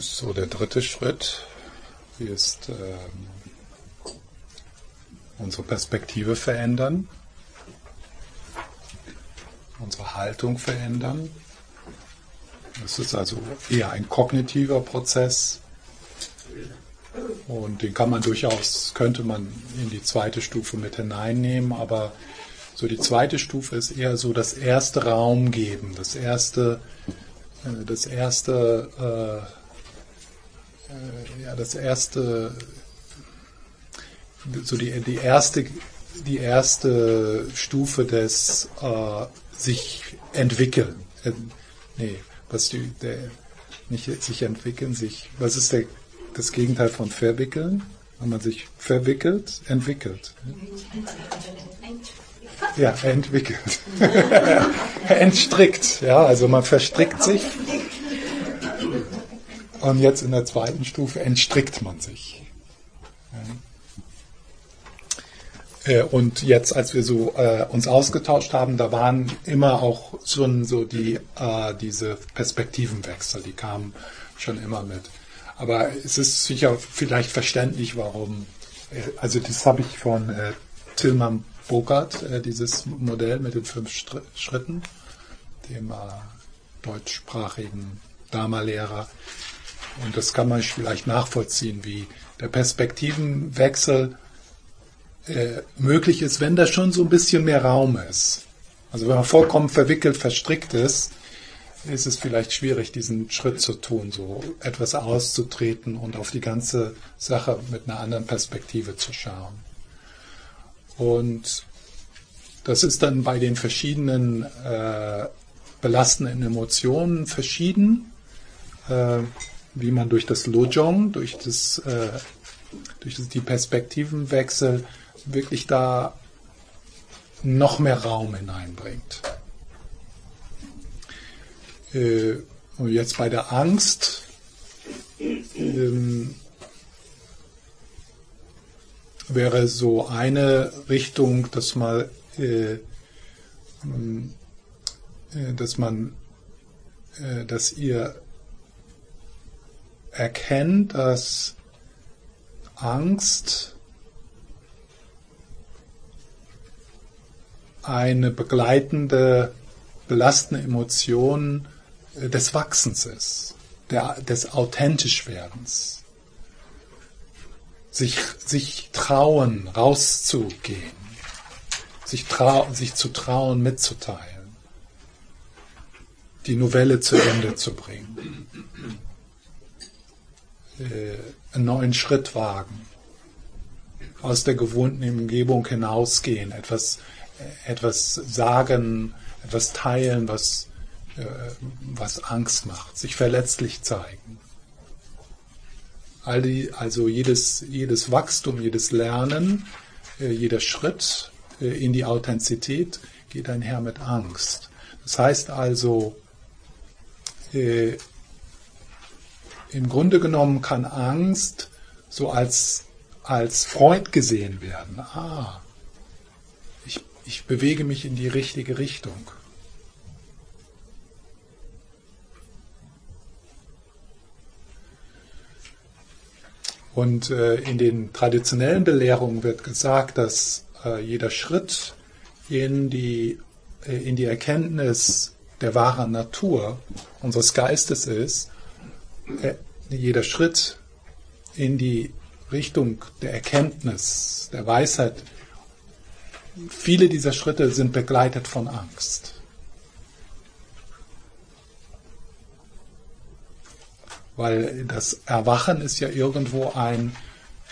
So, der dritte Schritt. Ist ähm, unsere Perspektive verändern, unsere Haltung verändern. Das ist also eher ein kognitiver Prozess. Und den kann man durchaus, könnte man in die zweite Stufe mit hineinnehmen, aber so die zweite Stufe ist eher so das erste Raum geben, das erste, äh, das erste äh, äh, das erste, so die, die erste, die erste Stufe des äh, sich entwickeln. Äh, nee, was die, der, nicht sich entwickeln, sich, was ist der, das Gegenteil von verwickeln? Wenn man sich verwickelt, entwickelt. Ja, entwickelt. Entstrickt, ja, also man verstrickt sich und jetzt in der zweiten Stufe entstrickt man sich. Äh, und jetzt, als wir so äh, uns ausgetauscht haben, da waren immer auch schon so die äh, diese Perspektivenwechsel, die kamen schon immer mit. Aber es ist sicher vielleicht verständlich, warum. Äh, also das habe ich von äh, Tilman Bogart, äh, dieses Modell mit den fünf Str Schritten, dem deutschsprachigen Dharma-Lehrer. Und das kann man vielleicht nachvollziehen, wie der Perspektivenwechsel äh, möglich ist, wenn da schon so ein bisschen mehr Raum ist. Also wenn man vollkommen verwickelt, verstrickt ist, ist es vielleicht schwierig, diesen Schritt zu tun, so etwas auszutreten und auf die ganze Sache mit einer anderen Perspektive zu schauen. Und das ist dann bei den verschiedenen äh, belastenden Emotionen verschieden. Äh, wie man durch das Lojong, durch, das, äh, durch die Perspektivenwechsel wirklich da noch mehr Raum hineinbringt. Äh, und jetzt bei der Angst ähm, wäre so eine Richtung, dass mal, äh, äh, dass man, äh, dass ihr erkennt, dass Angst eine begleitende, belastende Emotion äh, des Wachsens ist, der, des Authentischwerdens. Sich, sich trauen, rauszugehen, sich, trau, sich zu trauen, mitzuteilen, die Novelle zu Ende zu bringen einen neuen Schritt wagen, aus der gewohnten Umgebung hinausgehen, etwas, äh, etwas sagen, etwas teilen, was, äh, was Angst macht, sich verletzlich zeigen. All die, also jedes, jedes Wachstum, jedes Lernen, äh, jeder Schritt äh, in die Authentizität geht einher mit Angst. Das heißt also, äh, im Grunde genommen kann Angst so als, als Freund gesehen werden. Ah, ich, ich bewege mich in die richtige Richtung. Und äh, in den traditionellen Belehrungen wird gesagt, dass äh, jeder Schritt in die, äh, in die Erkenntnis der wahren Natur unseres Geistes ist jeder Schritt in die Richtung der Erkenntnis, der Weisheit, viele dieser Schritte sind begleitet von Angst. Weil das Erwachen ist ja irgendwo ein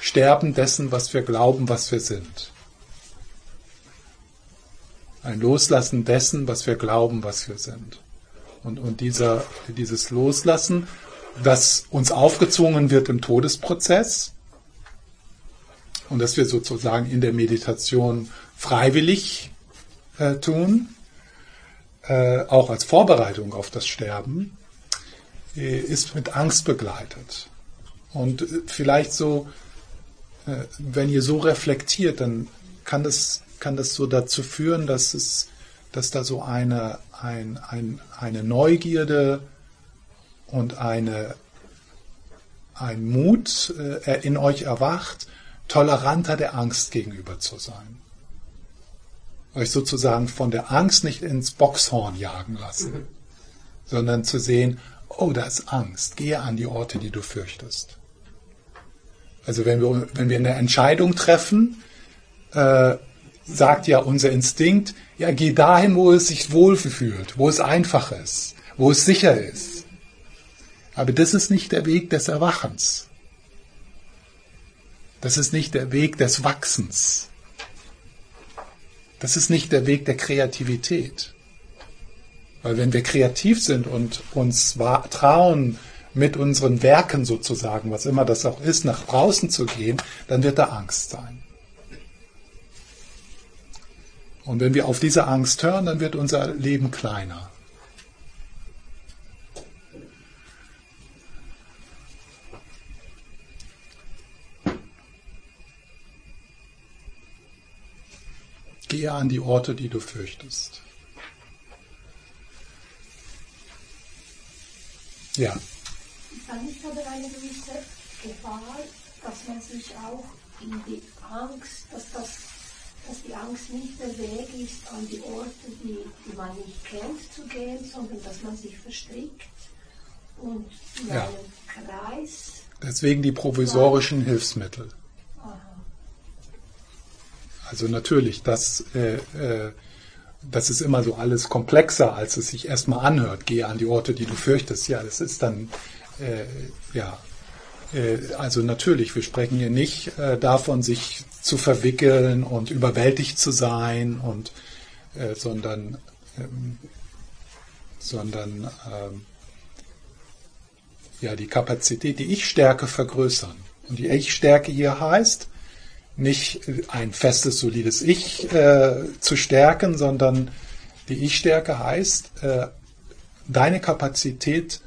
Sterben dessen, was wir glauben, was wir sind. Ein Loslassen dessen, was wir glauben, was wir sind. Und, und dieser, dieses Loslassen das uns aufgezwungen wird im Todesprozess und dass wir sozusagen in der Meditation freiwillig äh, tun, äh, auch als Vorbereitung auf das Sterben, äh, ist mit Angst begleitet. Und äh, vielleicht so, äh, wenn ihr so reflektiert, dann kann das, kann das so dazu führen, dass es, dass da so eine, ein, ein, eine Neugierde und eine, ein Mut äh, in euch erwacht, toleranter der Angst gegenüber zu sein. Euch sozusagen von der Angst nicht ins Boxhorn jagen lassen, sondern zu sehen, oh, da ist Angst, gehe an die Orte, die du fürchtest. Also wenn wir, wenn wir eine Entscheidung treffen, äh, sagt ja unser Instinkt, ja, geh dahin, wo es sich wohl fühlt, wo es einfach ist, wo es sicher ist. Aber das ist nicht der Weg des Erwachens. Das ist nicht der Weg des Wachsens. Das ist nicht der Weg der Kreativität. Weil wenn wir kreativ sind und uns trauen, mit unseren Werken sozusagen, was immer das auch ist, nach draußen zu gehen, dann wird da Angst sein. Und wenn wir auf diese Angst hören, dann wird unser Leben kleiner. Gehe an die Orte, die du fürchtest. Ja. Dann ist aber eine gewisse Gefahr, dass man sich auch in die Angst, dass, das, dass die Angst nicht der Weg ist, an die Orte, die, die man nicht kennt, zu gehen, sondern dass man sich verstrickt und in ja. einem Kreis. Deswegen die provisorischen. Hilfsmittel. Also natürlich, das, äh, äh, das ist immer so alles komplexer, als es sich erstmal anhört. Gehe an die Orte, die du fürchtest. Ja, das ist dann, äh, ja, äh, also natürlich, wir sprechen hier nicht äh, davon, sich zu verwickeln und überwältigt zu sein und, äh, sondern, ähm, sondern, ähm, ja, die Kapazität, die Ich-Stärke vergrößern. Und die Ich-Stärke hier heißt, nicht ein festes, solides Ich äh, zu stärken, sondern die Ich-Stärke heißt, äh, deine Kapazität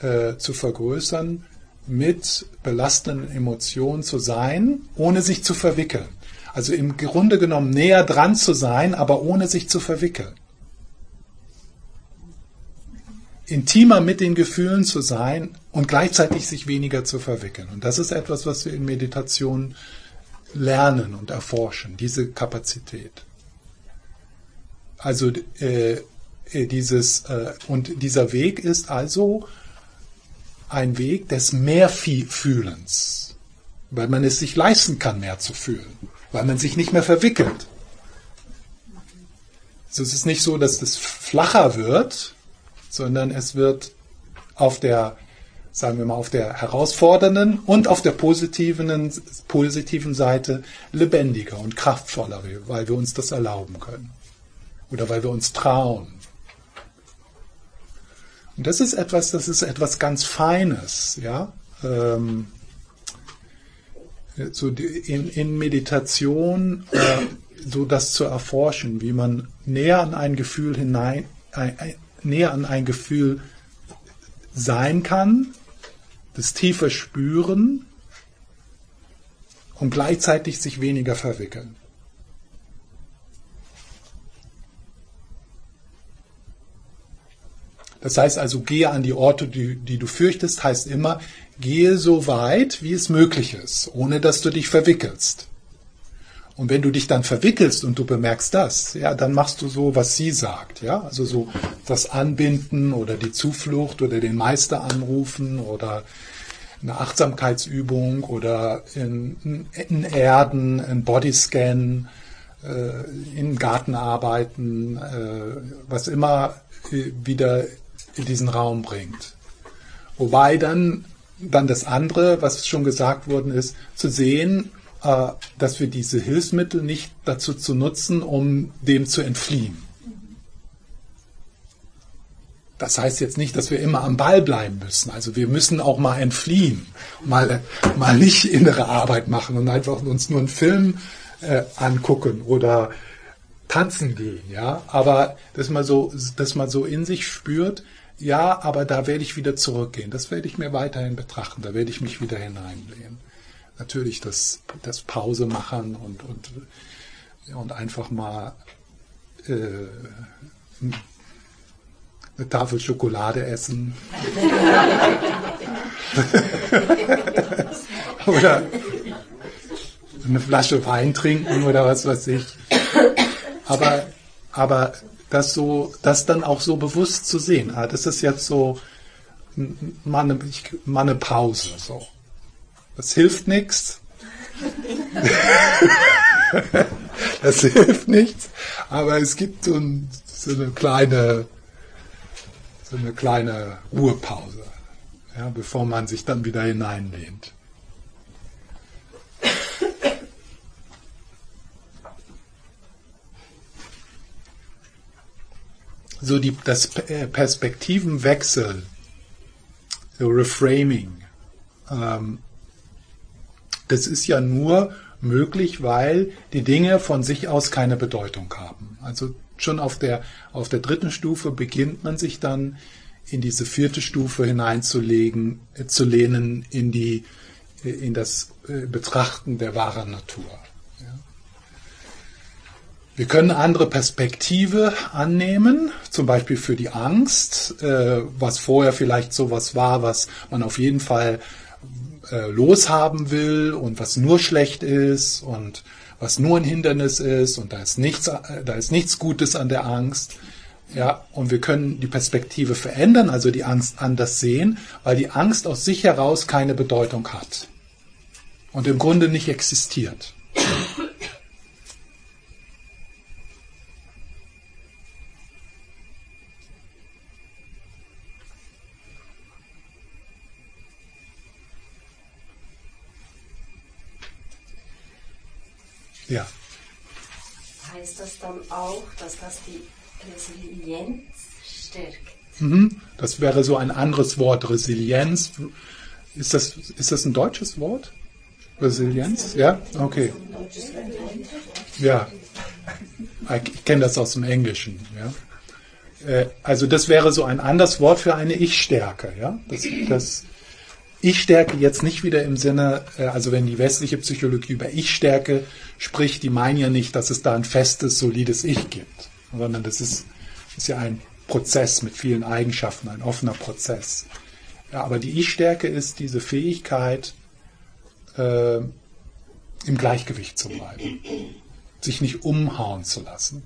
äh, zu vergrößern, mit belastenden Emotionen zu sein, ohne sich zu verwickeln. Also im Grunde genommen näher dran zu sein, aber ohne sich zu verwickeln. Intimer mit den Gefühlen zu sein und gleichzeitig sich weniger zu verwickeln. Und das ist etwas, was wir in Meditation lernen und erforschen, diese Kapazität. Also äh, äh, dieses äh, und dieser Weg ist also ein Weg des Mehrfühlens, weil man es sich leisten kann, mehr zu fühlen, weil man sich nicht mehr verwickelt. Also es ist nicht so, dass es flacher wird, sondern es wird auf der sagen wir mal, auf der herausfordernden und auf der positiven, positiven Seite lebendiger und kraftvoller, weil wir uns das erlauben können. Oder weil wir uns trauen. Und das ist etwas, das ist etwas ganz Feines, ja. Ähm, so in, in Meditation äh, so das zu erforschen, wie man näher an ein Gefühl hinein, ein, ein, näher an ein Gefühl sein kann, das tiefe Spüren und gleichzeitig sich weniger verwickeln. Das heißt also, gehe an die Orte, die, die, du fürchtest, heißt immer, gehe so weit, wie es möglich ist, ohne dass du dich verwickelst. Und wenn du dich dann verwickelst und du bemerkst das, ja, dann machst du so, was sie sagt, ja, also so das Anbinden oder die Zuflucht oder den Meister anrufen oder eine Achtsamkeitsübung oder in, in Erden, ein Bodyscan, äh, in Gartenarbeiten, äh, was immer äh, wieder in diesen Raum bringt. Wobei dann, dann das andere, was schon gesagt worden ist, zu sehen, dass wir diese Hilfsmittel nicht dazu zu nutzen, um dem zu entfliehen. Das heißt jetzt nicht, dass wir immer am Ball bleiben müssen. Also wir müssen auch mal entfliehen, mal, mal nicht innere Arbeit machen und einfach uns nur einen Film äh, angucken oder tanzen gehen, ja. Aber dass man so, dass man so in sich spürt, ja, aber da werde ich wieder zurückgehen. Das werde ich mir weiterhin betrachten. Da werde ich mich wieder hineinlehnen natürlich das, das Pause machen und, und, und einfach mal äh, eine Tafel Schokolade essen. oder eine Flasche Wein trinken oder was weiß ich. Aber, aber das so, das dann auch so bewusst zu sehen. Ah, das ist jetzt so mal eine, Pause. So. Das hilft nichts. das hilft nichts. Aber es gibt so, ein, so eine kleine, so eine kleine Ruhepause, ja, bevor man sich dann wieder hineinlehnt. So die, das Perspektivenwechsel so Reframing. Ähm, das ist ja nur möglich, weil die Dinge von sich aus keine Bedeutung haben. Also schon auf der, auf der dritten Stufe beginnt man sich dann in diese vierte Stufe hineinzulegen, äh, zu lehnen in die, äh, in das äh, Betrachten der wahren Natur. Wir können andere Perspektive annehmen, zum Beispiel für die Angst, äh, was vorher vielleicht sowas war, was man auf jeden Fall äh, loshaben will und was nur schlecht ist und was nur ein Hindernis ist und da ist nichts, äh, da ist nichts Gutes an der Angst. Ja, und wir können die Perspektive verändern, also die Angst anders sehen, weil die Angst aus sich heraus keine Bedeutung hat und im Grunde nicht existiert. Ja. Heißt das dann auch, dass das die Resilienz stärkt? Mhm. Das wäre so ein anderes Wort, Resilienz. Ist das, ist das ein deutsches Wort? Resilienz? Ja? Okay. Ja. Ich kenne das aus dem Englischen. Ja? Äh, also das wäre so ein anderes Wort für eine Ich-Stärke. Ja? Das, das, Ich-Stärke jetzt nicht wieder im Sinne, äh, also wenn die westliche Psychologie über Ich-Stärke spricht, die meinen ja nicht, dass es da ein festes, solides Ich gibt, sondern das ist, ist ja ein Prozess mit vielen Eigenschaften, ein offener Prozess. Ja, aber die Ich-Stärke ist diese Fähigkeit, äh, im Gleichgewicht zu bleiben, sich nicht umhauen zu lassen.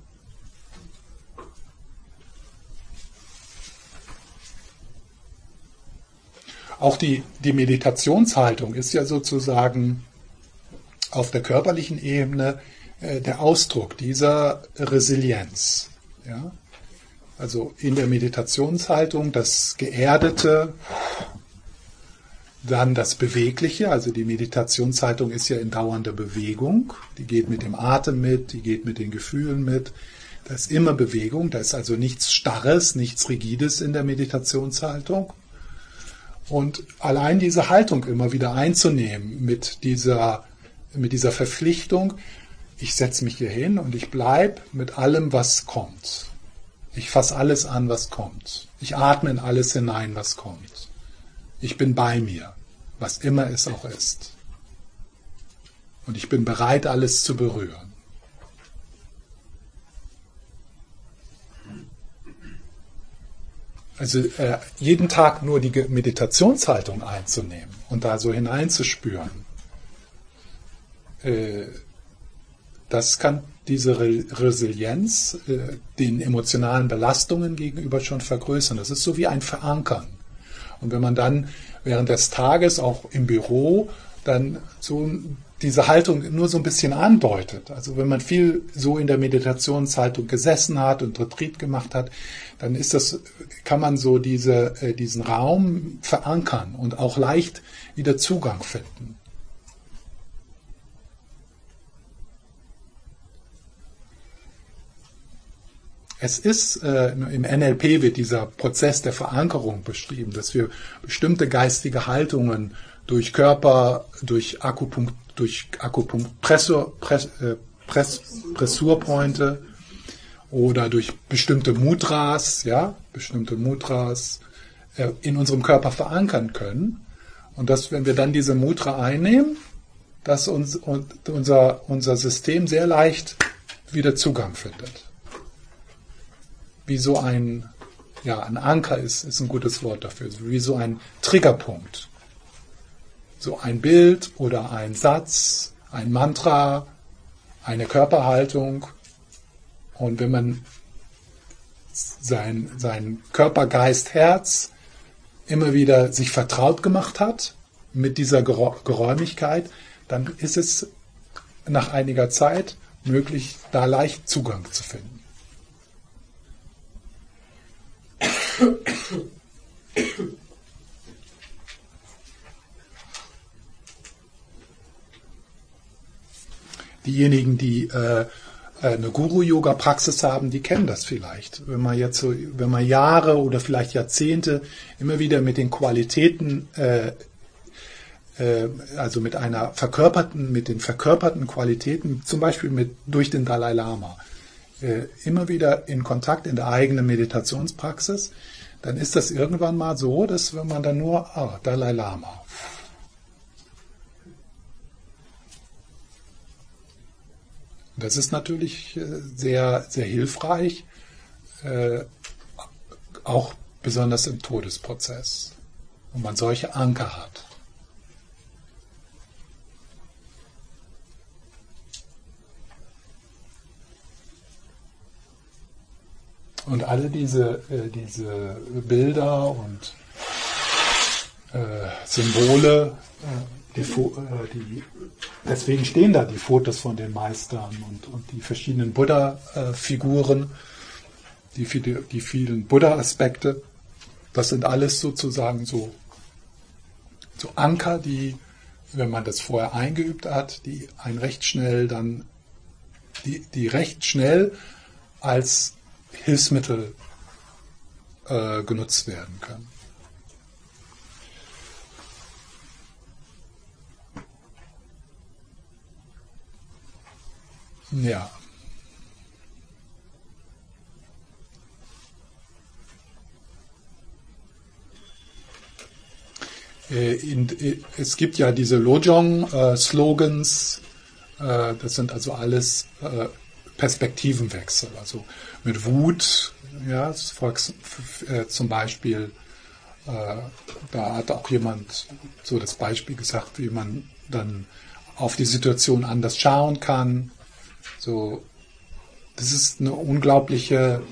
Auch die, die Meditationshaltung ist ja sozusagen auf der körperlichen Ebene äh, der Ausdruck dieser Resilienz. Ja? Also in der Meditationshaltung das Geerdete, dann das Bewegliche, also die Meditationshaltung ist ja in dauernder Bewegung, die geht mit dem Atem mit, die geht mit den Gefühlen mit. Da ist immer Bewegung, da ist also nichts Starres, nichts Rigides in der Meditationshaltung. Und allein diese Haltung immer wieder einzunehmen mit dieser mit dieser Verpflichtung, ich setze mich hier hin und ich bleibe mit allem, was kommt. Ich fasse alles an, was kommt. Ich atme in alles hinein, was kommt. Ich bin bei mir, was immer es auch ist. Und ich bin bereit, alles zu berühren. Also äh, jeden Tag nur die Meditationshaltung einzunehmen und da so hineinzuspüren äh, das kann diese Resilienz äh, den emotionalen Belastungen gegenüber schon vergrößern. Das ist so wie ein Verankern. Und wenn man dann während des Tages auch im Büro dann so diese Haltung nur so ein bisschen andeutet. Also wenn man viel so in der Meditationshaltung gesessen hat und Retreat gemacht hat, dann ist das, kann man so diese, äh, diesen Raum verankern und auch leicht wieder Zugang finden. Es ist, äh, im NLP wird dieser Prozess der Verankerung beschrieben, dass wir bestimmte geistige Haltungen durch Körper, durch Akupunkt, durch Akupunkt Pressur, Press, äh, Press, Pressurpointe oder durch bestimmte Mudras, ja, bestimmte Mudras äh, in unserem Körper verankern können. Und dass, wenn wir dann diese Mudra einnehmen, dass uns, unser, unser System sehr leicht wieder Zugang findet wie so ein, ja, ein Anker ist, ist ein gutes Wort dafür, wie so ein Triggerpunkt, so ein Bild oder ein Satz, ein Mantra, eine Körperhaltung. Und wenn man sein, sein Körper, Geist, Herz immer wieder sich vertraut gemacht hat mit dieser Geräumigkeit, dann ist es nach einiger Zeit möglich, da leicht Zugang zu finden. Diejenigen, die äh, eine Guru-Yoga-Praxis haben, die kennen das vielleicht. Wenn man jetzt so, wenn man Jahre oder vielleicht Jahrzehnte immer wieder mit den Qualitäten, äh, äh, also mit einer verkörperten, mit den verkörperten Qualitäten, zum Beispiel mit durch den Dalai Lama, äh, immer wieder in Kontakt in der eigenen Meditationspraxis, dann ist das irgendwann mal so, dass wenn man dann nur, ah, Dalai Lama, Das ist natürlich äh, sehr, sehr hilfreich, äh, auch besonders im Todesprozess, wo man solche Anker hat. Und alle diese, äh, diese Bilder und Symbole, die, äh, die deswegen stehen da die Fotos von den Meistern und, und die verschiedenen Buddha-Figuren, die, die vielen Buddha-Aspekte. Das sind alles sozusagen so, so Anker, die, wenn man das vorher eingeübt hat, die ein recht schnell dann, die, die recht schnell als Hilfsmittel äh, genutzt werden können. Ja. Äh, äh, es gibt ja diese Lojong-Slogans, äh, das sind also alles Perspektivenwechsel. Also mit Wut, ja, zum Beispiel, da hat auch jemand so das Beispiel gesagt, wie man dann auf die Situation anders schauen kann. So, das ist eine unglaubliche,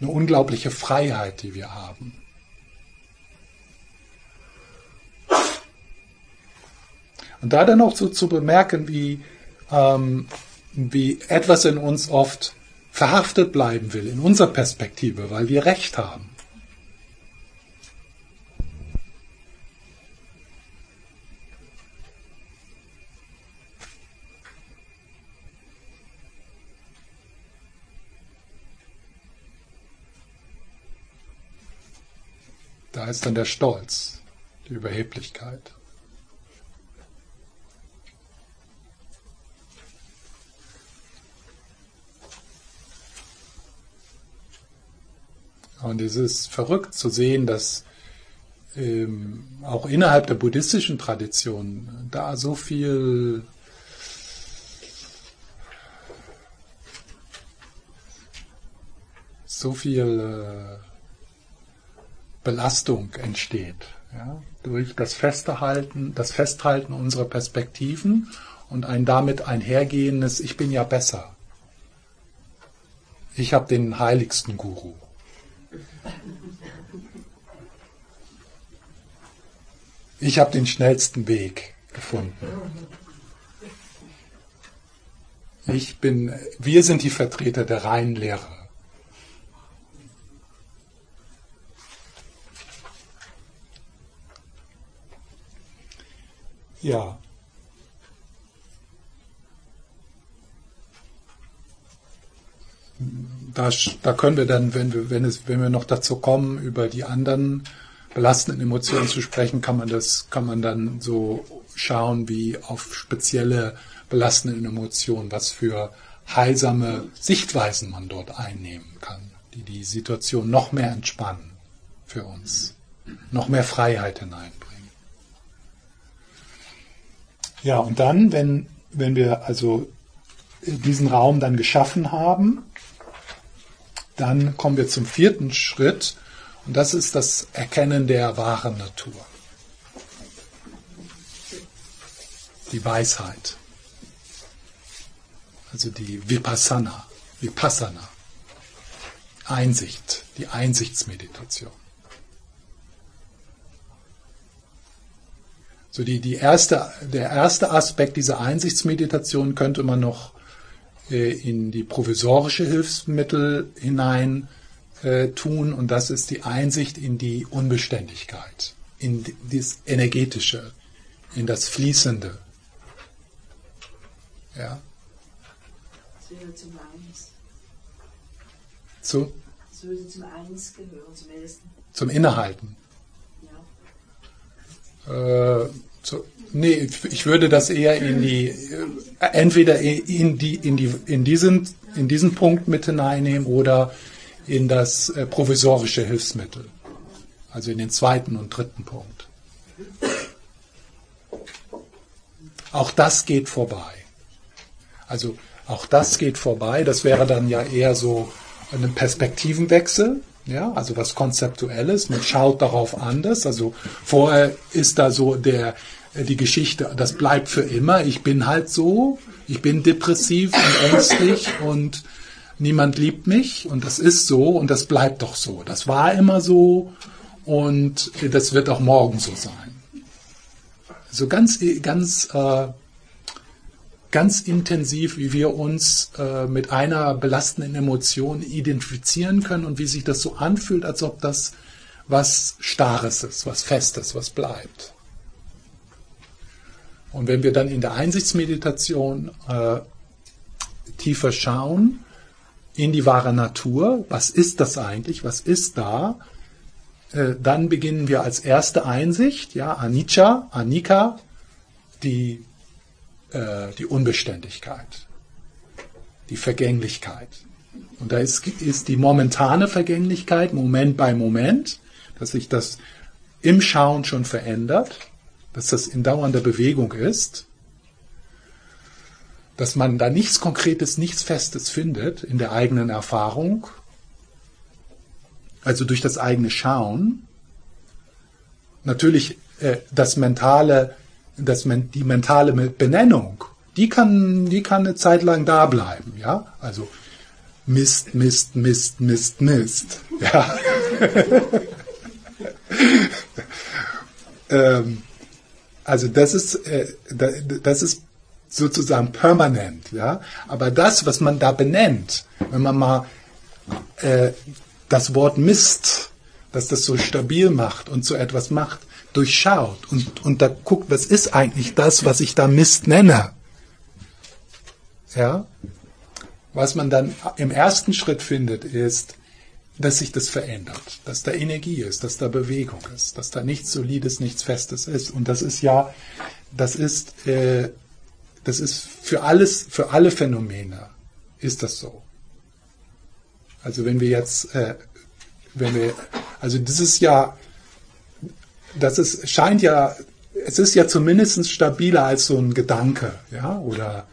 eine unglaubliche Freiheit, die wir haben. Und da dann auch so zu bemerken, wie, ähm, wie etwas in uns oft verhaftet bleiben will, in unserer Perspektive, weil wir Recht haben. Ist dann der Stolz, die Überheblichkeit. Und es ist verrückt zu sehen, dass ähm, auch innerhalb der buddhistischen Tradition da so viel so viel äh, Belastung entsteht. Ja, durch das Festhalten, das Festhalten unserer Perspektiven und ein damit einhergehendes Ich bin ja besser. Ich habe den heiligsten Guru. Ich habe den schnellsten Weg gefunden. Ich bin, wir sind die Vertreter der reinen Lehre. Ja. Da, da können wir dann, wenn wir, wenn, es, wenn wir noch dazu kommen, über die anderen belastenden Emotionen zu sprechen, kann man das, kann man dann so schauen, wie auf spezielle belastende Emotionen, was für heilsame Sichtweisen man dort einnehmen kann, die die Situation noch mehr entspannen für uns, noch mehr Freiheit hineinbringen. Ja, und dann, wenn, wenn wir also diesen Raum dann geschaffen haben, dann kommen wir zum vierten Schritt und das ist das Erkennen der wahren Natur. die Weisheit. Also die Vipassana, Vipassana. Einsicht, die Einsichtsmeditation. So die, die erste, der erste Aspekt dieser Einsichtsmeditation könnte man noch äh, in die provisorische Hilfsmittel hinein äh, tun und das ist die Einsicht in die Unbeständigkeit, in das Energetische, in das Fließende. Ja. Das würde zum Eins. Zu? Das würde zum Eins gehören, zum Ersten. Zum Innehalten. Äh, nee, ich würde das eher in die, äh, entweder in, die, in, die, in, diesen, in diesen Punkt mit hineinnehmen oder in das äh, provisorische Hilfsmittel. Also in den zweiten und dritten Punkt. Auch das geht vorbei. Also auch das geht vorbei. Das wäre dann ja eher so ein Perspektivenwechsel. Ja, also was Konzeptuelles. Man schaut darauf anders. Also vorher ist da so der, die Geschichte, das bleibt für immer. Ich bin halt so. Ich bin depressiv und ängstlich und niemand liebt mich und das ist so und das bleibt doch so. Das war immer so und das wird auch morgen so sein. So ganz, ganz, äh, ganz intensiv, wie wir uns äh, mit einer belastenden Emotion identifizieren können und wie sich das so anfühlt, als ob das was Starres ist, was Festes, was bleibt. Und wenn wir dann in der Einsichtsmeditation äh, tiefer schauen, in die wahre Natur, was ist das eigentlich, was ist da, äh, dann beginnen wir als erste Einsicht, ja, Anicca, Anika, die, äh, die Unbeständigkeit, die Vergänglichkeit. Und da ist, ist die momentane Vergänglichkeit, Moment bei Moment, dass sich das im Schauen schon verändert, dass das in dauernder Bewegung ist dass man da nichts Konkretes, nichts Festes findet in der eigenen Erfahrung, also durch das eigene Schauen. Natürlich äh, das mentale, das, die mentale Benennung, die kann, die kann eine Zeit lang da bleiben, ja. Also Mist, Mist, Mist, Mist, Mist, ja. ähm, also das ist, äh, das ist sozusagen permanent, ja. Aber das, was man da benennt, wenn man mal äh, das Wort Mist, dass das so stabil macht und so etwas macht, durchschaut und, und da guckt, was ist eigentlich das, was ich da Mist nenne? Ja? Was man dann im ersten Schritt findet, ist, dass sich das verändert, dass da Energie ist, dass da Bewegung ist, dass da nichts Solides, nichts Festes ist. Und das ist ja, das ist äh, das ist für alles, für alle Phänomene ist das so. Also wenn wir jetzt, äh, wenn wir, also das ist ja, das ist, scheint ja, es ist ja zumindest stabiler als so ein Gedanke, ja, oder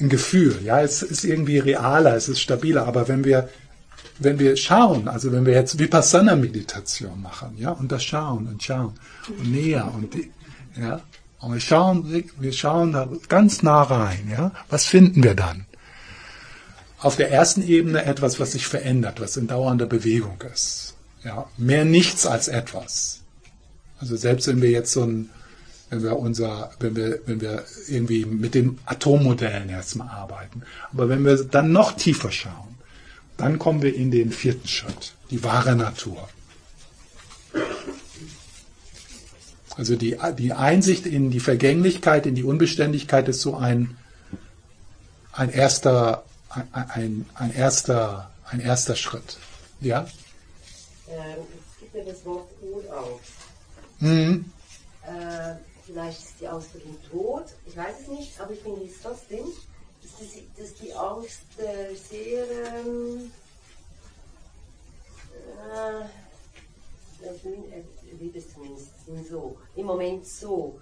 ein Gefühl, ja, es ist irgendwie realer, es ist stabiler, aber wenn wir, wenn wir schauen, also wenn wir jetzt Vipassana-Meditation machen, ja, und das schauen und schauen und näher und, ja, und wir schauen, wir schauen da ganz nah rein, ja. Was finden wir dann? Auf der ersten Ebene etwas, was sich verändert, was in dauernder Bewegung ist. Ja, mehr nichts als etwas. Also selbst wenn wir jetzt so ein, wenn wir unser, wenn wir, wenn wir irgendwie mit den Atommodellen erstmal arbeiten. Aber wenn wir dann noch tiefer schauen, dann kommen wir in den vierten Schritt, die wahre Natur. Also die, die Einsicht in die Vergänglichkeit, in die Unbeständigkeit ist so ein, ein erster, ein, ein, ein erster, ein erster Schritt. Ja? Ähm, gibt ja das Wort Urangst. Mhm. Äh, vielleicht ist die dem Tod, ich weiß es nicht, aber ich finde es trotzdem, dass, das, dass die Angst äh, sehr ähm, äh, wie das zumindest so, im Moment so,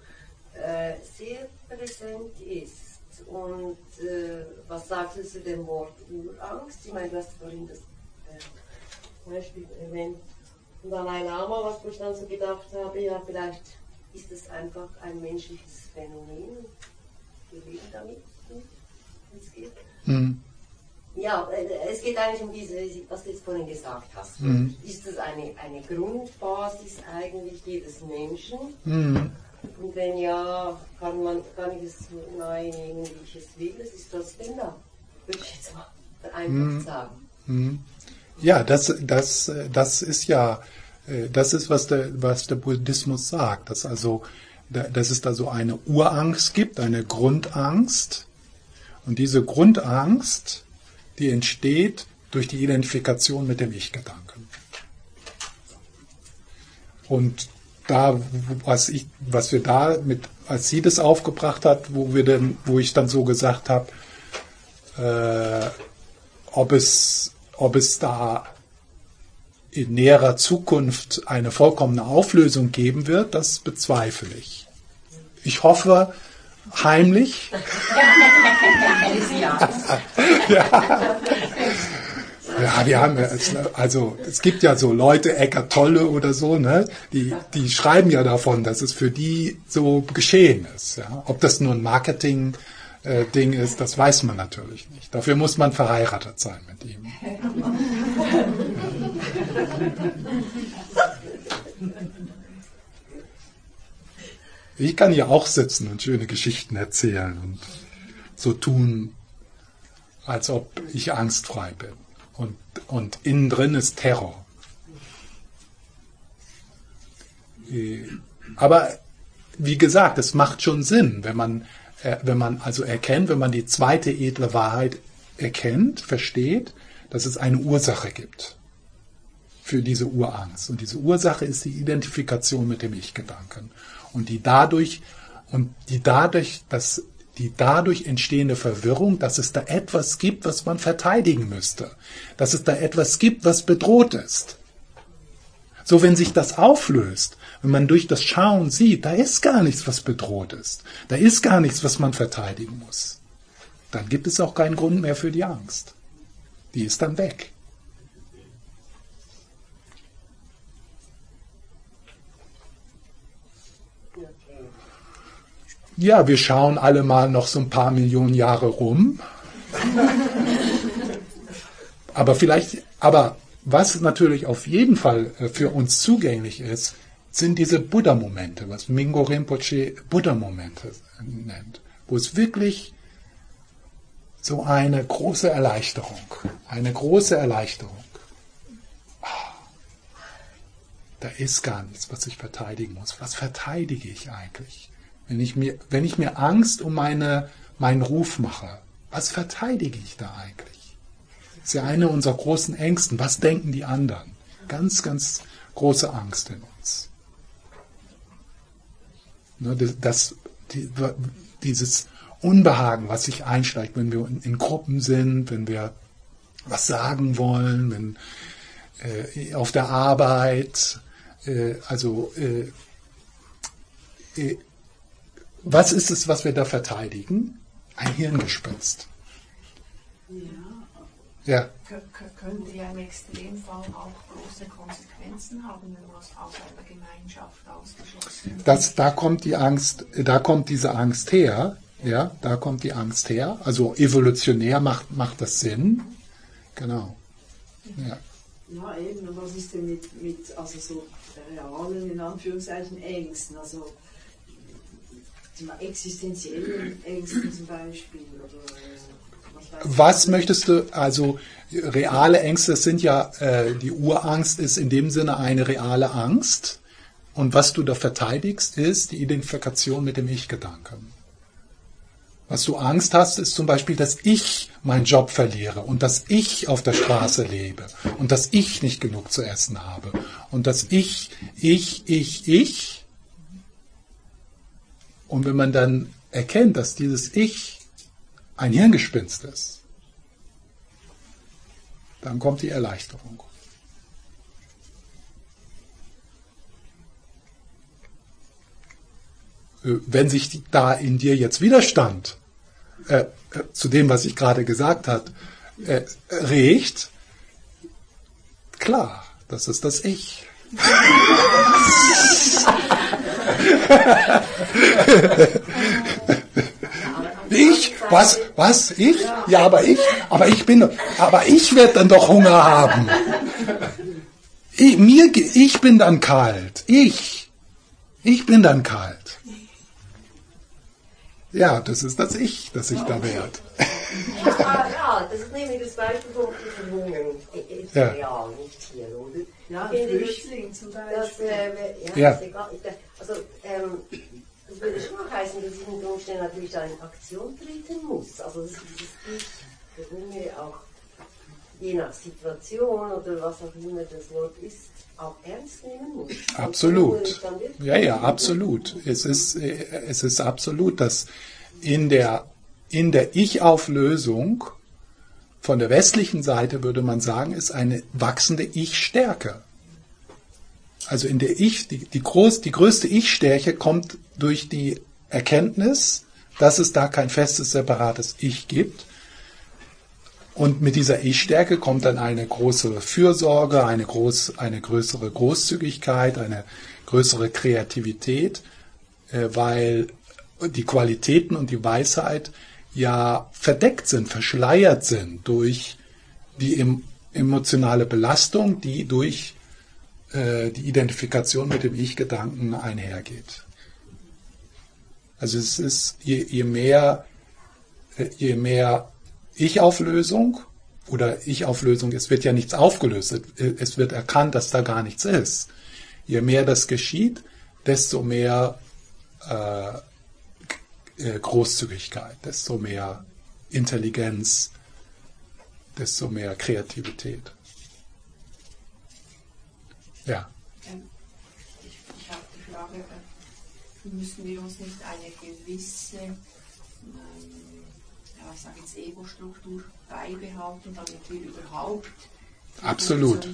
äh, sehr präsent ist. Und äh, was sagst du zu dem Wort Urangst? Ich meine, du hast vorhin das äh, Beispiel erwähnt Dalai Lama, was ich dann so gedacht habe, ja, vielleicht ist es einfach ein menschliches Phänomen. Wir leben damit, es geht. Mhm. Ja, äh, es geht eigentlich um diese, was du jetzt vorhin gesagt hast. Mhm. Ist das eine, eine Grundbasis eigentlich jedes Menschen? Mhm. Und wenn ja, kann, man, kann ich es nehmen, wie ich es will. Es ist trotzdem da. Würde ich jetzt mal vereinfacht sagen. Ja, das, das, das ist ja, äh, das ist, was der, was der Buddhismus sagt, dass also, da- dass es da so eine Urangst gibt, eine Grundangst. Und diese Grundangst, die entsteht durch die Identifikation mit dem Ich-Gedanken. Und da, was ich, was wir da mit, als sie das aufgebracht hat, wo wir denn, wo ich dann so gesagt habe, äh, ob es, ob es da in näherer Zukunft eine vollkommene Auflösung geben wird, das bezweifle ich. Ich hoffe heimlich, Ja, wir haben ja, es- also es gibt ja so Leute, Eckart Tolle oder so, ne, die, die schreiben ja davon, dass es für die so geschehen ist. Ja. Ob das nur ein Marketing-Ding ist, das weiß man natürlich nicht. Dafür muss man verheiratet sein mit ihm. Ich kann hier auch sitzen und schöne Geschichten erzählen und so tun, als ob ich angstfrei bin. Und, und innen drin ist Terror. Äh, Aber wie gesagt, es macht schon Sinn, wenn man, äh, wenn man also erkennt, wenn man die zweite edle Wahrheit erkennt, versteht, dass es eine Ursache gibt für diese Urangst. Und diese Ursache ist die Identifikation mit dem Ich-Gedanken. Und die dadurch, und die dadurch, dass die dadurch entstehende Verwirrung, dass es da etwas gibt, was man verteidigen müsste. Dass es da etwas gibt, was bedroht ist. So, wenn sich das auflöst, wenn man durch das Schauen sieht, da ist gar nichts, was bedroht ist. Da ist gar nichts, was man verteidigen muss. Dann gibt es auch keinen Grund mehr für die Angst. Die ist dann weg. Ja, wir schauen alle mal noch so ein paar Millionen Jahre rum. Aber vielleicht, aber was natürlich auf jeden Fall äh, für uns zugänglich ist, sind diese Buddha-Momente, was Mingo Rinpoche Buddha-Momente nennt, wo es wirklich so eine große Erleichterung, eine große Erleichterung. Ah, Da ist gar nichts, was ich verteidigen muss. Was verteidige ich eigentlich? Wenn ich mir, wenn ich mir Angst um meine, meinen Ruf mache, was verteidige ich da eigentlich? Das ist ja eine unserer großen Ängsten. Was denken die anderen? Ganz, ganz große Angst in uns. Ne, das, das, die, dieses Unbehagen, was sich einsteigt, wenn wir in, Gruppen sind, wenn wir was sagen wollen, wenn äh, auf der Arbeit, äh, also äh, was ist es, was wir da verteidigen? Ein Hirngespinst. Ja, Ja, Kö- kö- könnte ja im Extremfall auch große Konsequenzen haben, wenn man aus einer Gemeinschaft ausgeschlossen wird. das, da kommt die Angst, da kommt diese Angst her. Ja, da kommt die Angst her. Also evolutionär macht, macht das Sinn. Genau. Ja. ja eben, und was ist denn mit, mit also so realen, in Anführungszeichen, Ängsten, also existenziellen Ängsten zum Beispiel, oder äh, was möchtest du, also reale Ängste sind ja, äh, die Urangst ist in dem Sinne eine reale Angst. Und was du da verteidigst, ist die Identifikation mit dem Ich-Gedanken. Was du Angst hast, ist zum Beispiel, dass ich meinen Job verliere und dass ich auf der Straße lebe und dass ich nicht genug zu essen habe und dass ich, ich, ich, ich. Und wenn man dann erkennt, dass dieses Ich ein Hirngespinst ist, dann kommt die Erleichterung. Äh, Wenn sich da in dir jetzt Widerstand äh, äh, zu dem, was ich gerade gesagt habe, äh, regt, klar, das ist das Ich. Was? Was? Ich? Ja, aber ich? Aber ich bin, aber ich werde dann doch Hunger haben. Ich, mir, ich bin dann kalt. Ich. Ich bin dann kalt. Ja, das ist das Ich, das sich da wehrt. Ja, ja, das ist nämlich das Beispiel von diesen Hungern. Ist Ja. real, nicht hier, oder? Ja, Flüchtling zum Das, Beispiel. äh, ja, Ja. Ist egal. Ich, also, ähm, das würde schon auch heißen, dass ich unter Umständen natürlich da in Aktion treten muss. Also, das das mir auch je nach Situation oder was auch immer das Wort ist, auch ernst nehmen muss. Absolut. würde Ja, ja, absolut. Es ist, äh, es ist absolut, dass in der, in der Ich-Auflösung von der westlichen Seite würde man sagen, ist eine wachsende Ich-Stärke. Also in der Ich, die, die, groß, die größte Ich-Stärke kommt durch die Erkenntnis, dass es da kein festes, separates Ich gibt. Und mit dieser Ich-Stärke kommt dann eine große Fürsorge, eine, groß, eine größere Großzügigkeit, eine größere Kreativität, äh, weil die Qualitäten und die Weisheit ja verdeckt sind, verschleiert sind durch die em emotionale Belastung, die durch äh, die Identifikation mit dem Ich-Gedanken einhergeht. Also es ist, je, je mehr, äh, je mehr Ich-Auflösung oder Ich-Auflösung, es wird ja nichts aufgelöst, es- es wird erkannt, dass da gar nichts ist. Je mehr das geschieht, desto mehr äh, äh, Großzügigkeit, desto mehr Intelligenz, desto mehr Kreativität. Ja. Ähm, Ich, ich habe die Frage, äh, müssen wir uns nicht eine gewisse, ähm, ja, ich sage jetzt Ego-Struktur beibehalten, damit wir überhaupt Absolut.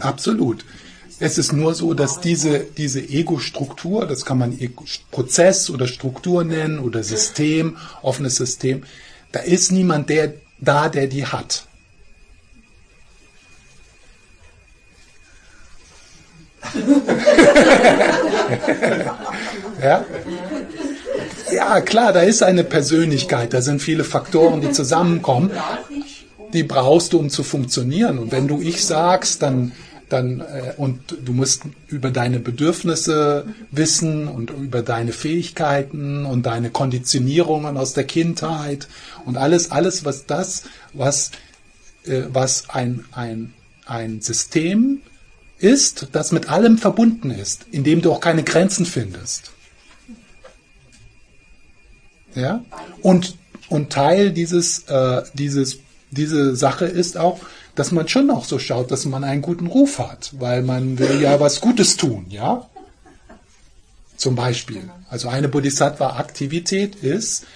Absolut. Es ist nur so, dass diese, diese Ego-Struktur, das kann man Ego- Prozess oder Struktur nennen oder System, offenes System, da ist niemand der, da, der die hat. ja? ja, klar, da ist eine Persönlichkeit, da sind viele Faktoren, die zusammenkommen die brauchst du, um zu funktionieren. Und wenn du ich sagst, dann, dann äh, und du musst über deine Bedürfnisse wissen und über deine Fähigkeiten und deine Konditionierungen aus der Kindheit und alles, alles, was das, was, äh, was ein, ein, ein System ist, das mit allem verbunden ist, in dem du auch keine Grenzen findest. Ja? Und, und Teil dieses, äh, dieses, diese Sache ist auch, dass man schon auch so schaut, dass man einen guten Ruf hat, weil man will ja was Gutes tun, ja? Zum Beispiel. Also eine Bodhisattva-Aktivität ist,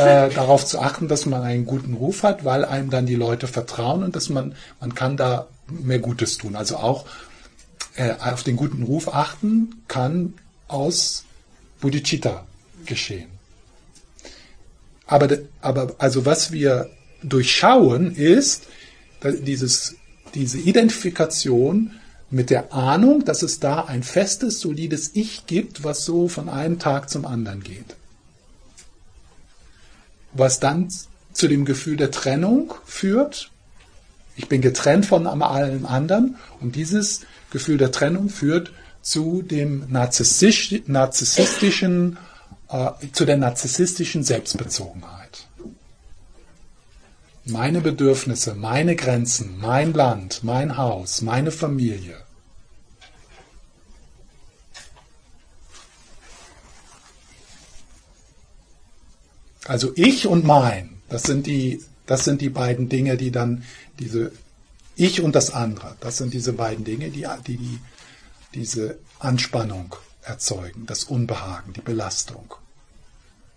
äh, darauf zu achten, dass man einen guten Ruf hat, weil einem dann die Leute vertrauen und dass man, man kann da mehr Gutes tun. Also auch äh, auf den guten Ruf achten kann aus Bodhicitta geschehen. Aber, aber also was wir durchschauen ist dieses, diese Identifikation mit der Ahnung, dass es da ein festes, solides Ich gibt, was so von einem Tag zum anderen geht. Was dann zu dem Gefühl der Trennung führt. Ich bin getrennt von allem anderen und dieses Gefühl der Trennung führt zu dem narzisstisch, narzisstischen, äh, zu der narzisstischen Selbstbezogenheit meine Bedürfnisse, meine Grenzen, mein Land, mein Haus, meine Familie. Also ich und mein, das sind die, das sind die beiden Dinge, die dann diese ich und das andere, das sind diese beiden Dinge, die, die, die diese Anspannung erzeugen, das Unbehagen, die Belastung,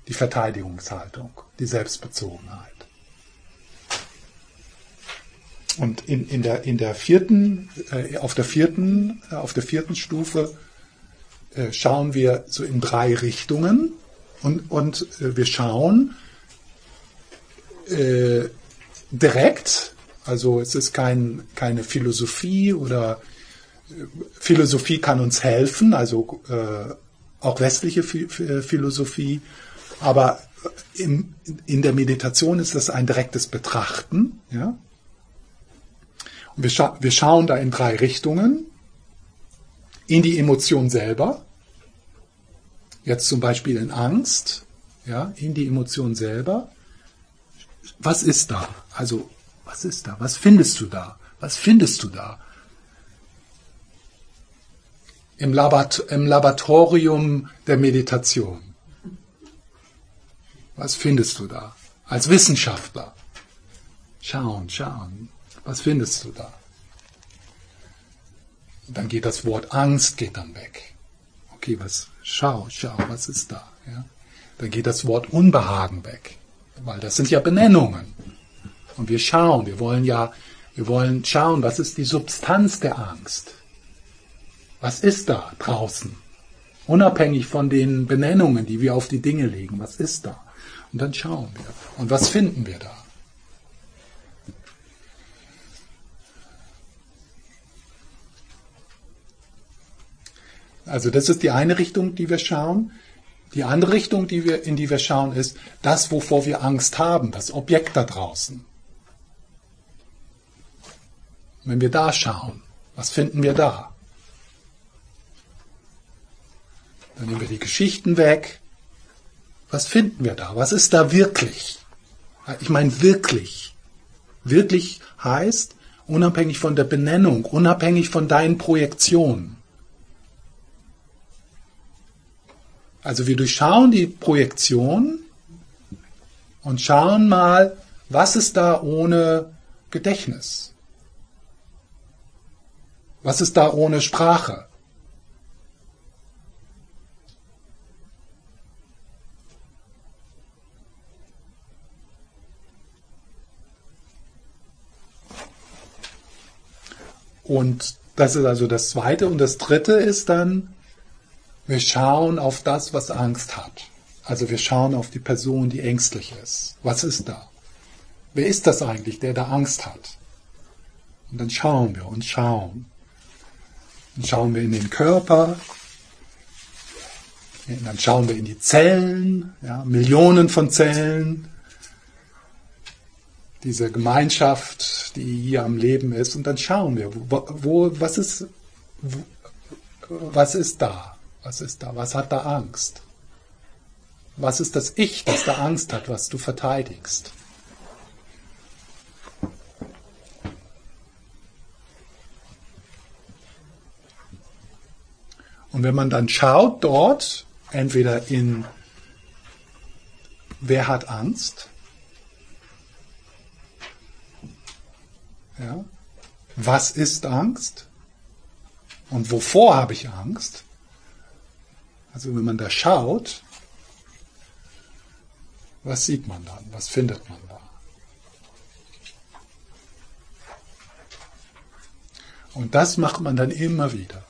die Verteidigungshaltung, die Selbstbezogenheit. Und in, in, der, in der vierten, äh, auf der vierten, äh, auf der vierten Stufe äh, schauen wir so in drei Richtungen und, und äh, wir schauen äh, direkt, also es ist kein, keine Philosophie oder äh, Philosophie kann uns helfen, also äh, auch westliche Philosophie, aber im, in der Meditation ist das ein direktes Betrachten. Ja? Und wir, scha wir schauen da in drei Richtungen. In die Emotion selber, jetzt zum Beispiel in Angst, ja, in die Emotion selber. Was ist da? Also, was ist da? Was findest du da? Was findest du da? Im, Labat im Laboratorium der Meditation. Was findest du da? Als Wissenschaftler. Schauen, schauen. Was findest du da? Dann geht das Wort Angst geht dann weg. Okay, was? Schau, schau, was ist da? Ja? Dann geht das Wort Unbehagen weg, weil das sind ja Benennungen. Und wir schauen, wir wollen ja, wir wollen schauen, was ist die Substanz der Angst? Was ist da draußen? Unabhängig von den Benennungen, die wir auf die Dinge legen, was ist da? Und dann schauen wir. Und was finden wir da? Also das ist die eine Richtung, die wir schauen. Die andere Richtung, die wir, in die wir schauen, ist das, wovor wir Angst haben, das Objekt da draußen. Wenn wir da schauen, was finden wir da? Dann nehmen wir die Geschichten weg, was finden wir da? Was ist da wirklich? Ich meine wirklich. Wirklich heißt, unabhängig von der Benennung, unabhängig von deinen Projektionen. Also wir durchschauen die Projektion und schauen mal, was ist da ohne Gedächtnis? Was ist da ohne Sprache? Und das ist also das Zweite. Und das Dritte ist dann, wir schauen auf das, was Angst hat. Also wir schauen auf die Person, die ängstlich ist. Was ist da? Wer ist das eigentlich, der da Angst hat? Und dann schauen wir und schauen. Dann schauen wir in den Körper. Dann schauen wir in die Zellen, ja, Millionen von Zellen diese Gemeinschaft, die hier am Leben ist, und dann schauen wir, wo, wo was ist, wo, was ist da? Was ist da? Was hat da Angst? Was ist das Ich, das da Angst hat, was du verteidigst? Und wenn man dann schaut dort, entweder in Wer hat Angst? Ja? Was ist Angst? Und wovor habe ich Angst? Also wenn man da schaut, was sieht man dann? Was findet man da? Und das macht man dann immer wieder.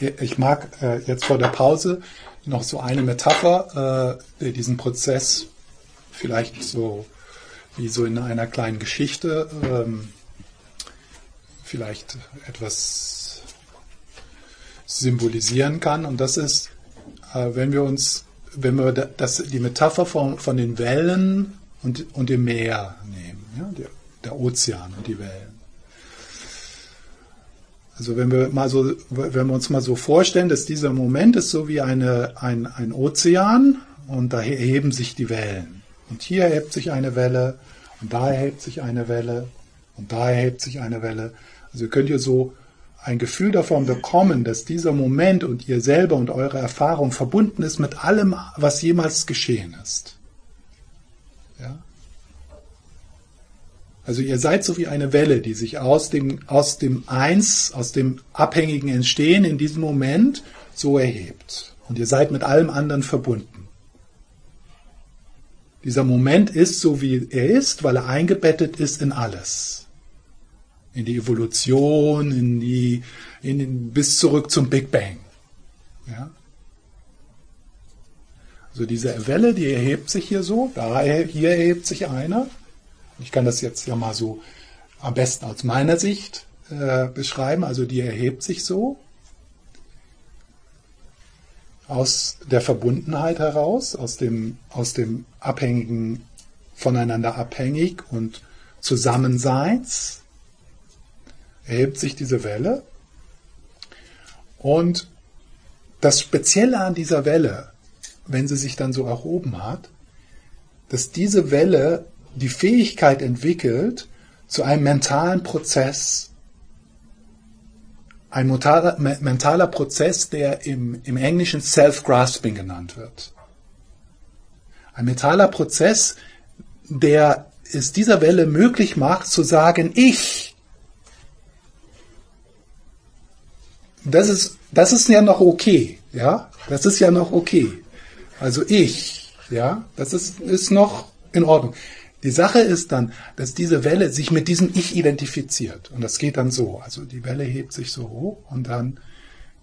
Ich mag, äh, jetzt vor der Pause noch so eine Metapher, äh, die diesen Prozess vielleicht so wie so in einer kleinen Geschichte ähm, vielleicht etwas symbolisieren kann. Und das ist, äh, wenn wir uns, wenn wir das, die Metapher von, von den Wellen und, und dem Meer nehmen, ja, der, der Ozean und die Wellen. Also wenn wir mal so, wenn wir uns mal so vorstellen, dass dieser Moment ist so wie eine, ein, ein Ozean und da erheben sich die Wellen. Und hier erhebt sich eine Welle und da erhebt sich eine Welle und da erhebt sich eine Welle. Also ihr könnt ihr so ein Gefühl davon bekommen, dass dieser Moment und ihr selber und eure Erfahrung verbunden ist mit allem, was jemals geschehen ist. Ja? Also ihr seid so wie eine Welle, die sich aus dem, aus dem Eins, aus dem abhängigen Entstehen in diesem Moment so erhebt. Und ihr seid mit allem anderen verbunden. Dieser Moment ist so, wie er ist, weil er eingebettet ist in alles. In die Evolution, in die, in bis zurück zum Big Bang. Ja? Also diese Welle, die erhebt sich hier so, da hier erhebt sich einer. Ich kann das jetzt ja mal so am besten aus meiner Sicht äh, beschreiben. Also die erhebt sich so aus der Verbundenheit heraus, aus dem, aus dem abhängigen, voneinander abhängig und Zusammenseins, erhebt sich diese Welle. Und das Spezielle an dieser Welle, wenn sie sich dann so erhoben hat, dass diese Welle die Fähigkeit entwickelt zu einem mentalen Prozess, ein mentaler, Prozess, der im, im Englischen Self-Grasping genannt wird. Ein mentaler Prozess, der es dieser Welle möglich macht zu sagen, ich. Das ist, das ist ja noch okay, ja? Das ist ja noch okay. Also ich, ja? Das ist, ist noch in Ordnung. Die Sache ist dann, dass diese Welle sich mit diesem Ich identifiziert. Und das geht dann so. Also die Welle hebt sich so hoch und dann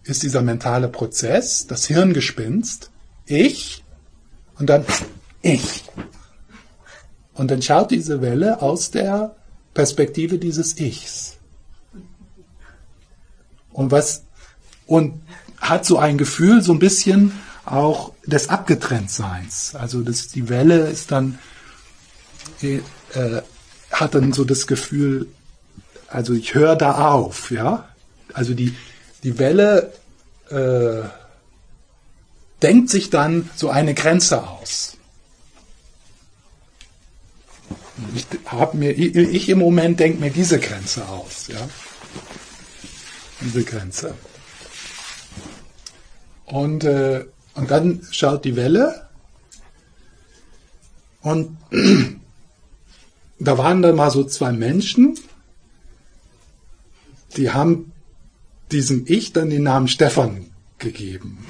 ist dieser mentale Prozess, das Hirngespinst, ich und dann ich. Und dann schaut diese Welle aus der Perspektive dieses Ichs. Und was, und hat so ein Gefühl, so ein bisschen auch des Abgetrenntseins. Also das, die Welle ist dann, äh, hat dann so das Gefühl, also ich höre da auf, ja. Also die, die Welle äh, denkt sich dann so eine Grenze aus. Ich habe mir, ich, ich im Moment denke mir diese Grenze aus, ja. Diese Grenze. Und, äh, und dann schaut die Welle und da waren dann mal so zwei Menschen, die haben diesem Ich dann den Namen Stefan gegeben.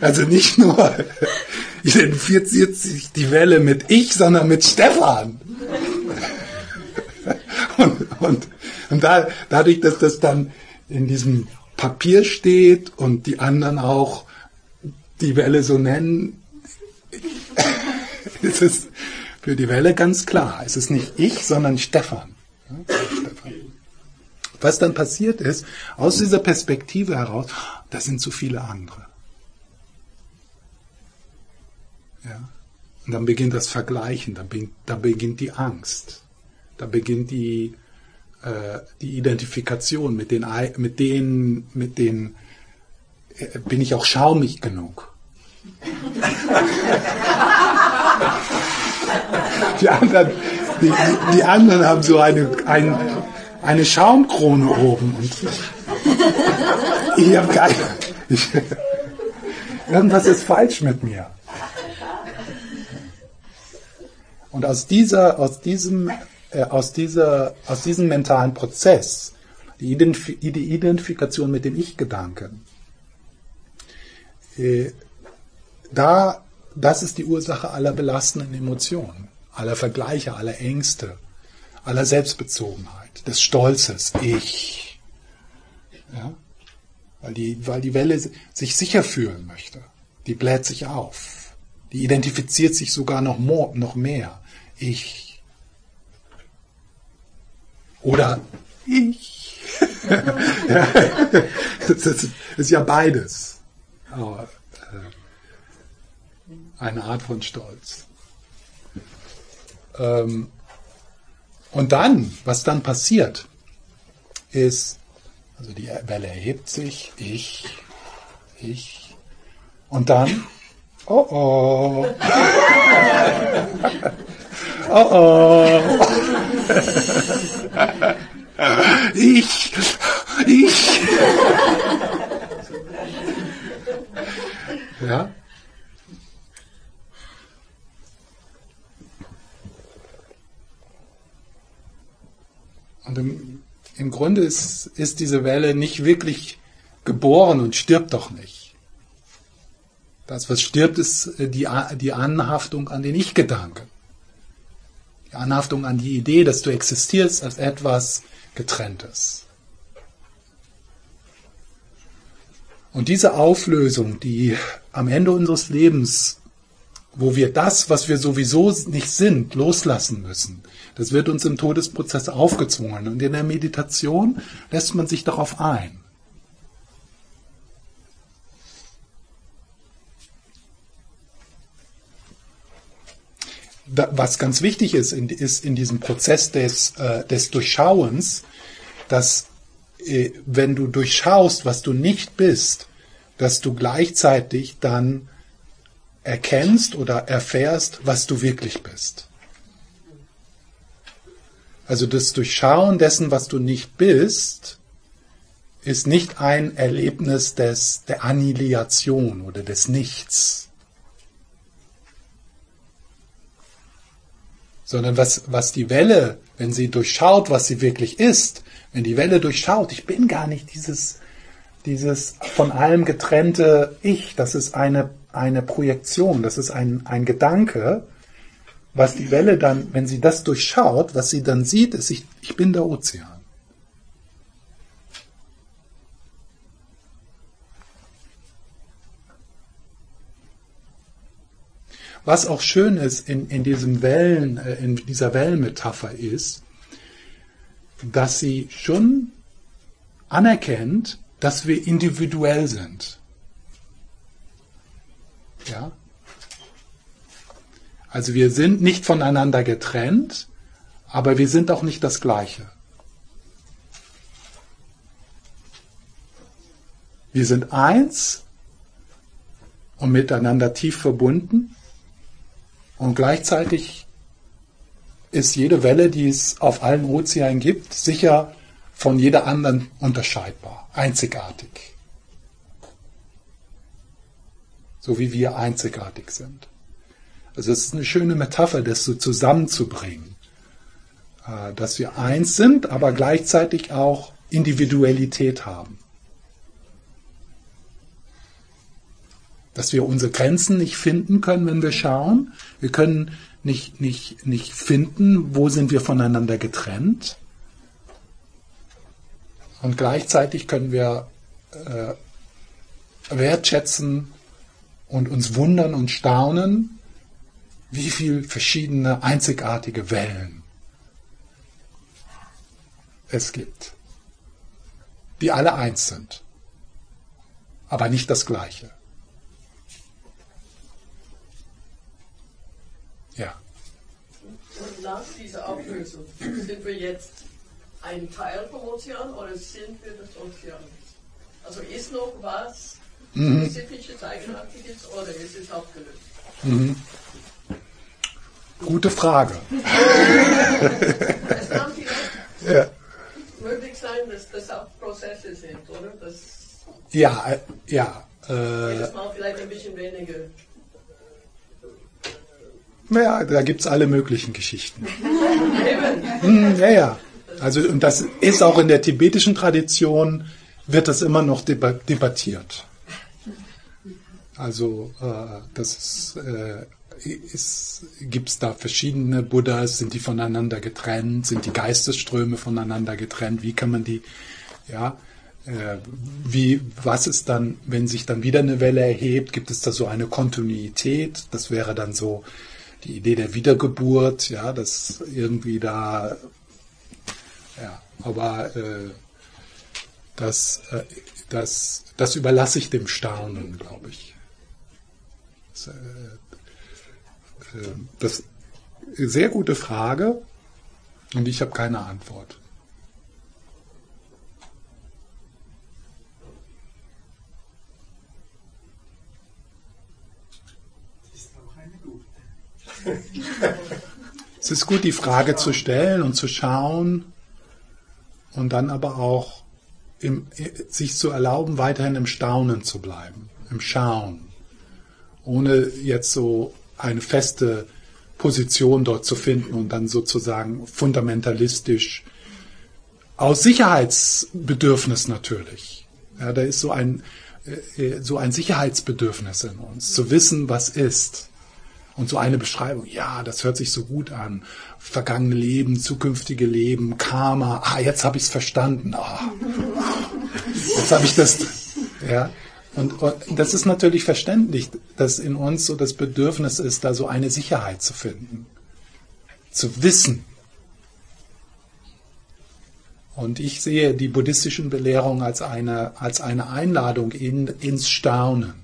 Also nicht nur identifiziert sich die Welle mit Ich, sondern mit Stefan. Und, und, und da, dadurch, dass das dann in diesem Papier steht und die anderen auch die Welle so nennen, ist es für die Welle ganz klar. Es ist nicht ich, sondern Stefan. Was dann passiert ist, aus dieser Perspektive heraus, da sind zu viele andere. Ja? Und dann beginnt das Vergleichen, dann beginnt, dann beginnt die Angst, da beginnt die, äh, die Identifikation mit den, mit den, mit den, äh, bin ich auch schaumig genug? Die anderen, die, die anderen haben so eine, ein, eine Schaumkrone oben. Und ich habe keine. Ich, irgendwas ist falsch mit mir. Und aus dieser, aus diesem, äh, aus dieser, aus diesem mentalen Prozess, die, Identif die Identifikation mit dem Ich-Gedanken, äh, da, das ist die Ursache aller belastenden Emotionen aller Vergleiche, aller Ängste, aller Selbstbezogenheit, des Stolzes, ich. Ja? Weil, die, weil die Welle sich sicher fühlen möchte. Die bläht sich auf. Die identifiziert sich sogar noch, more, noch mehr. Ich. Oder ich. ja, das ist ja beides. Aber, eine Art von Stolz. Ähm, und dann, was dann passiert, ist, also die Welle erhebt sich, ich, ich, und dann, oh oh, oh oh, ich, ich, ja, Und im, im Grunde ist, ist diese Welle nicht wirklich geboren und stirbt doch nicht. Das, was stirbt, ist äh, die, die Anhaftung an den Ich-Gedanken. Die Anhaftung an die Idee, dass du existierst als etwas Getrenntes. Und diese Auflösung, die am Ende unseres Lebens, wo wir das, was wir sowieso nicht sind, loslassen müssen, das wird uns im Todesprozess aufgezwungen. Und in der Meditation lässt man sich darauf ein. was ganz wichtig ist, ist in diesem Prozess des, äh, des Durchschauens, dass äh, wenn du durchschaust, was du nicht bist, dass du gleichzeitig dann erkennst oder erfährst, was du wirklich bist. Also das Durchschauen dessen, was du nicht bist, ist nicht ein Erlebnis des, der Annihilation oder des Nichts. Sondern was, was die Welle, wenn sie durchschaut, was sie wirklich ist, wenn die Welle durchschaut, ich bin gar nicht dieses, dieses von allem getrennte Ich, das ist eine, eine Projektion, das ist ein, ein Gedanke, was die Welle dann, wenn sie das durchschaut, was sie dann sieht, ist, ich, ich bin der Ozean. Was auch schön ist in, in diesem Wellen, äh, in dieser Wellenmetapher ist, dass sie schon anerkennt, dass wir individuell sind. Ja? Also wir sind nicht voneinander getrennt, aber wir sind auch nicht das Gleiche. Wir sind eins und miteinander tief verbunden, und gleichzeitig ist jede Welle, die es auf allen Ozeanen gibt, sicher von jeder anderen unterscheidbar, einzigartig. So wie wir einzigartig sind. Also es ist eine schöne Metapher, das so zusammenzubringen. Äh, dass wir eins sind, aber gleichzeitig auch Individualität haben. dass wir unsere Grenzen nicht finden können, wenn wir schauen. Wir können nicht, nicht, nicht finden, wo sind wir voneinander getrennt. Und gleichzeitig können wir äh, wertschätzen und uns wundern und staunen, wie viele verschiedene einzigartige Wellen es gibt, die alle eins sind, aber nicht das Gleiche. Und nach dieser Auflösung sind wir jetzt ein Teil vom Ozean oder sind wir das Ozean? Also ist noch was mhm. Spezifisches, Eigenartiges oder ist es aufgelöst? Mhm. Gute Frage. es kann vielleicht ja. möglich sein, dass das auch Prozesse sind, oder? Das ja, äh, ja. Äh, jedes Mal vielleicht ein bisschen weniger naja, da gibt es alle möglichen Geschichten. hm, ja, ja. Also, und das ist auch in der tibetischen Tradition, wird das immer noch debattiert. Also, äh, das ist, äh, ist, gibt es da verschiedene Buddhas, sind die voneinander getrennt, sind die Geistesströme voneinander getrennt, wie kann man die, ja, äh, wie, was ist dann, wenn sich dann wieder eine Welle erhebt, gibt es da so eine Kontinuität, das wäre dann so, die Idee der Wiedergeburt, ja, das irgendwie da, ja, aber äh, das, äh, das, das überlasse ich dem Staunen, glaube ich. Das, äh das sehr gute Frage und ich habe keine Antwort. es ist gut, die Frage zu stellen und zu schauen und dann aber auch im, sich zu erlauben, weiterhin im Staunen zu bleiben, im Schauen, ohne jetzt so eine feste Position dort zu finden und dann sozusagen fundamentalistisch aus Sicherheitsbedürfnis natürlich. Ja, da ist so ein, äh, so ein Sicherheitsbedürfnis in uns, zu wissen, was ist. Und so eine Beschreibung, ja, das hört sich so gut an. Vergangene Leben, zukünftige Leben, Karma, ah, jetzt habe ich es verstanden. Ah, jetzt habe ich das, ja. Und, und das ist natürlich verständlich, dass in uns so das Bedürfnis ist, da so eine Sicherheit zu finden, zu wissen. Und ich sehe die buddhistischen Belehrungen als eine, als eine Einladung in, ins Staunen,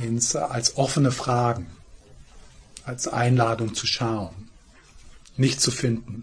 ins, als offene Fragen, als Einladung zu schauen, nicht zu finden.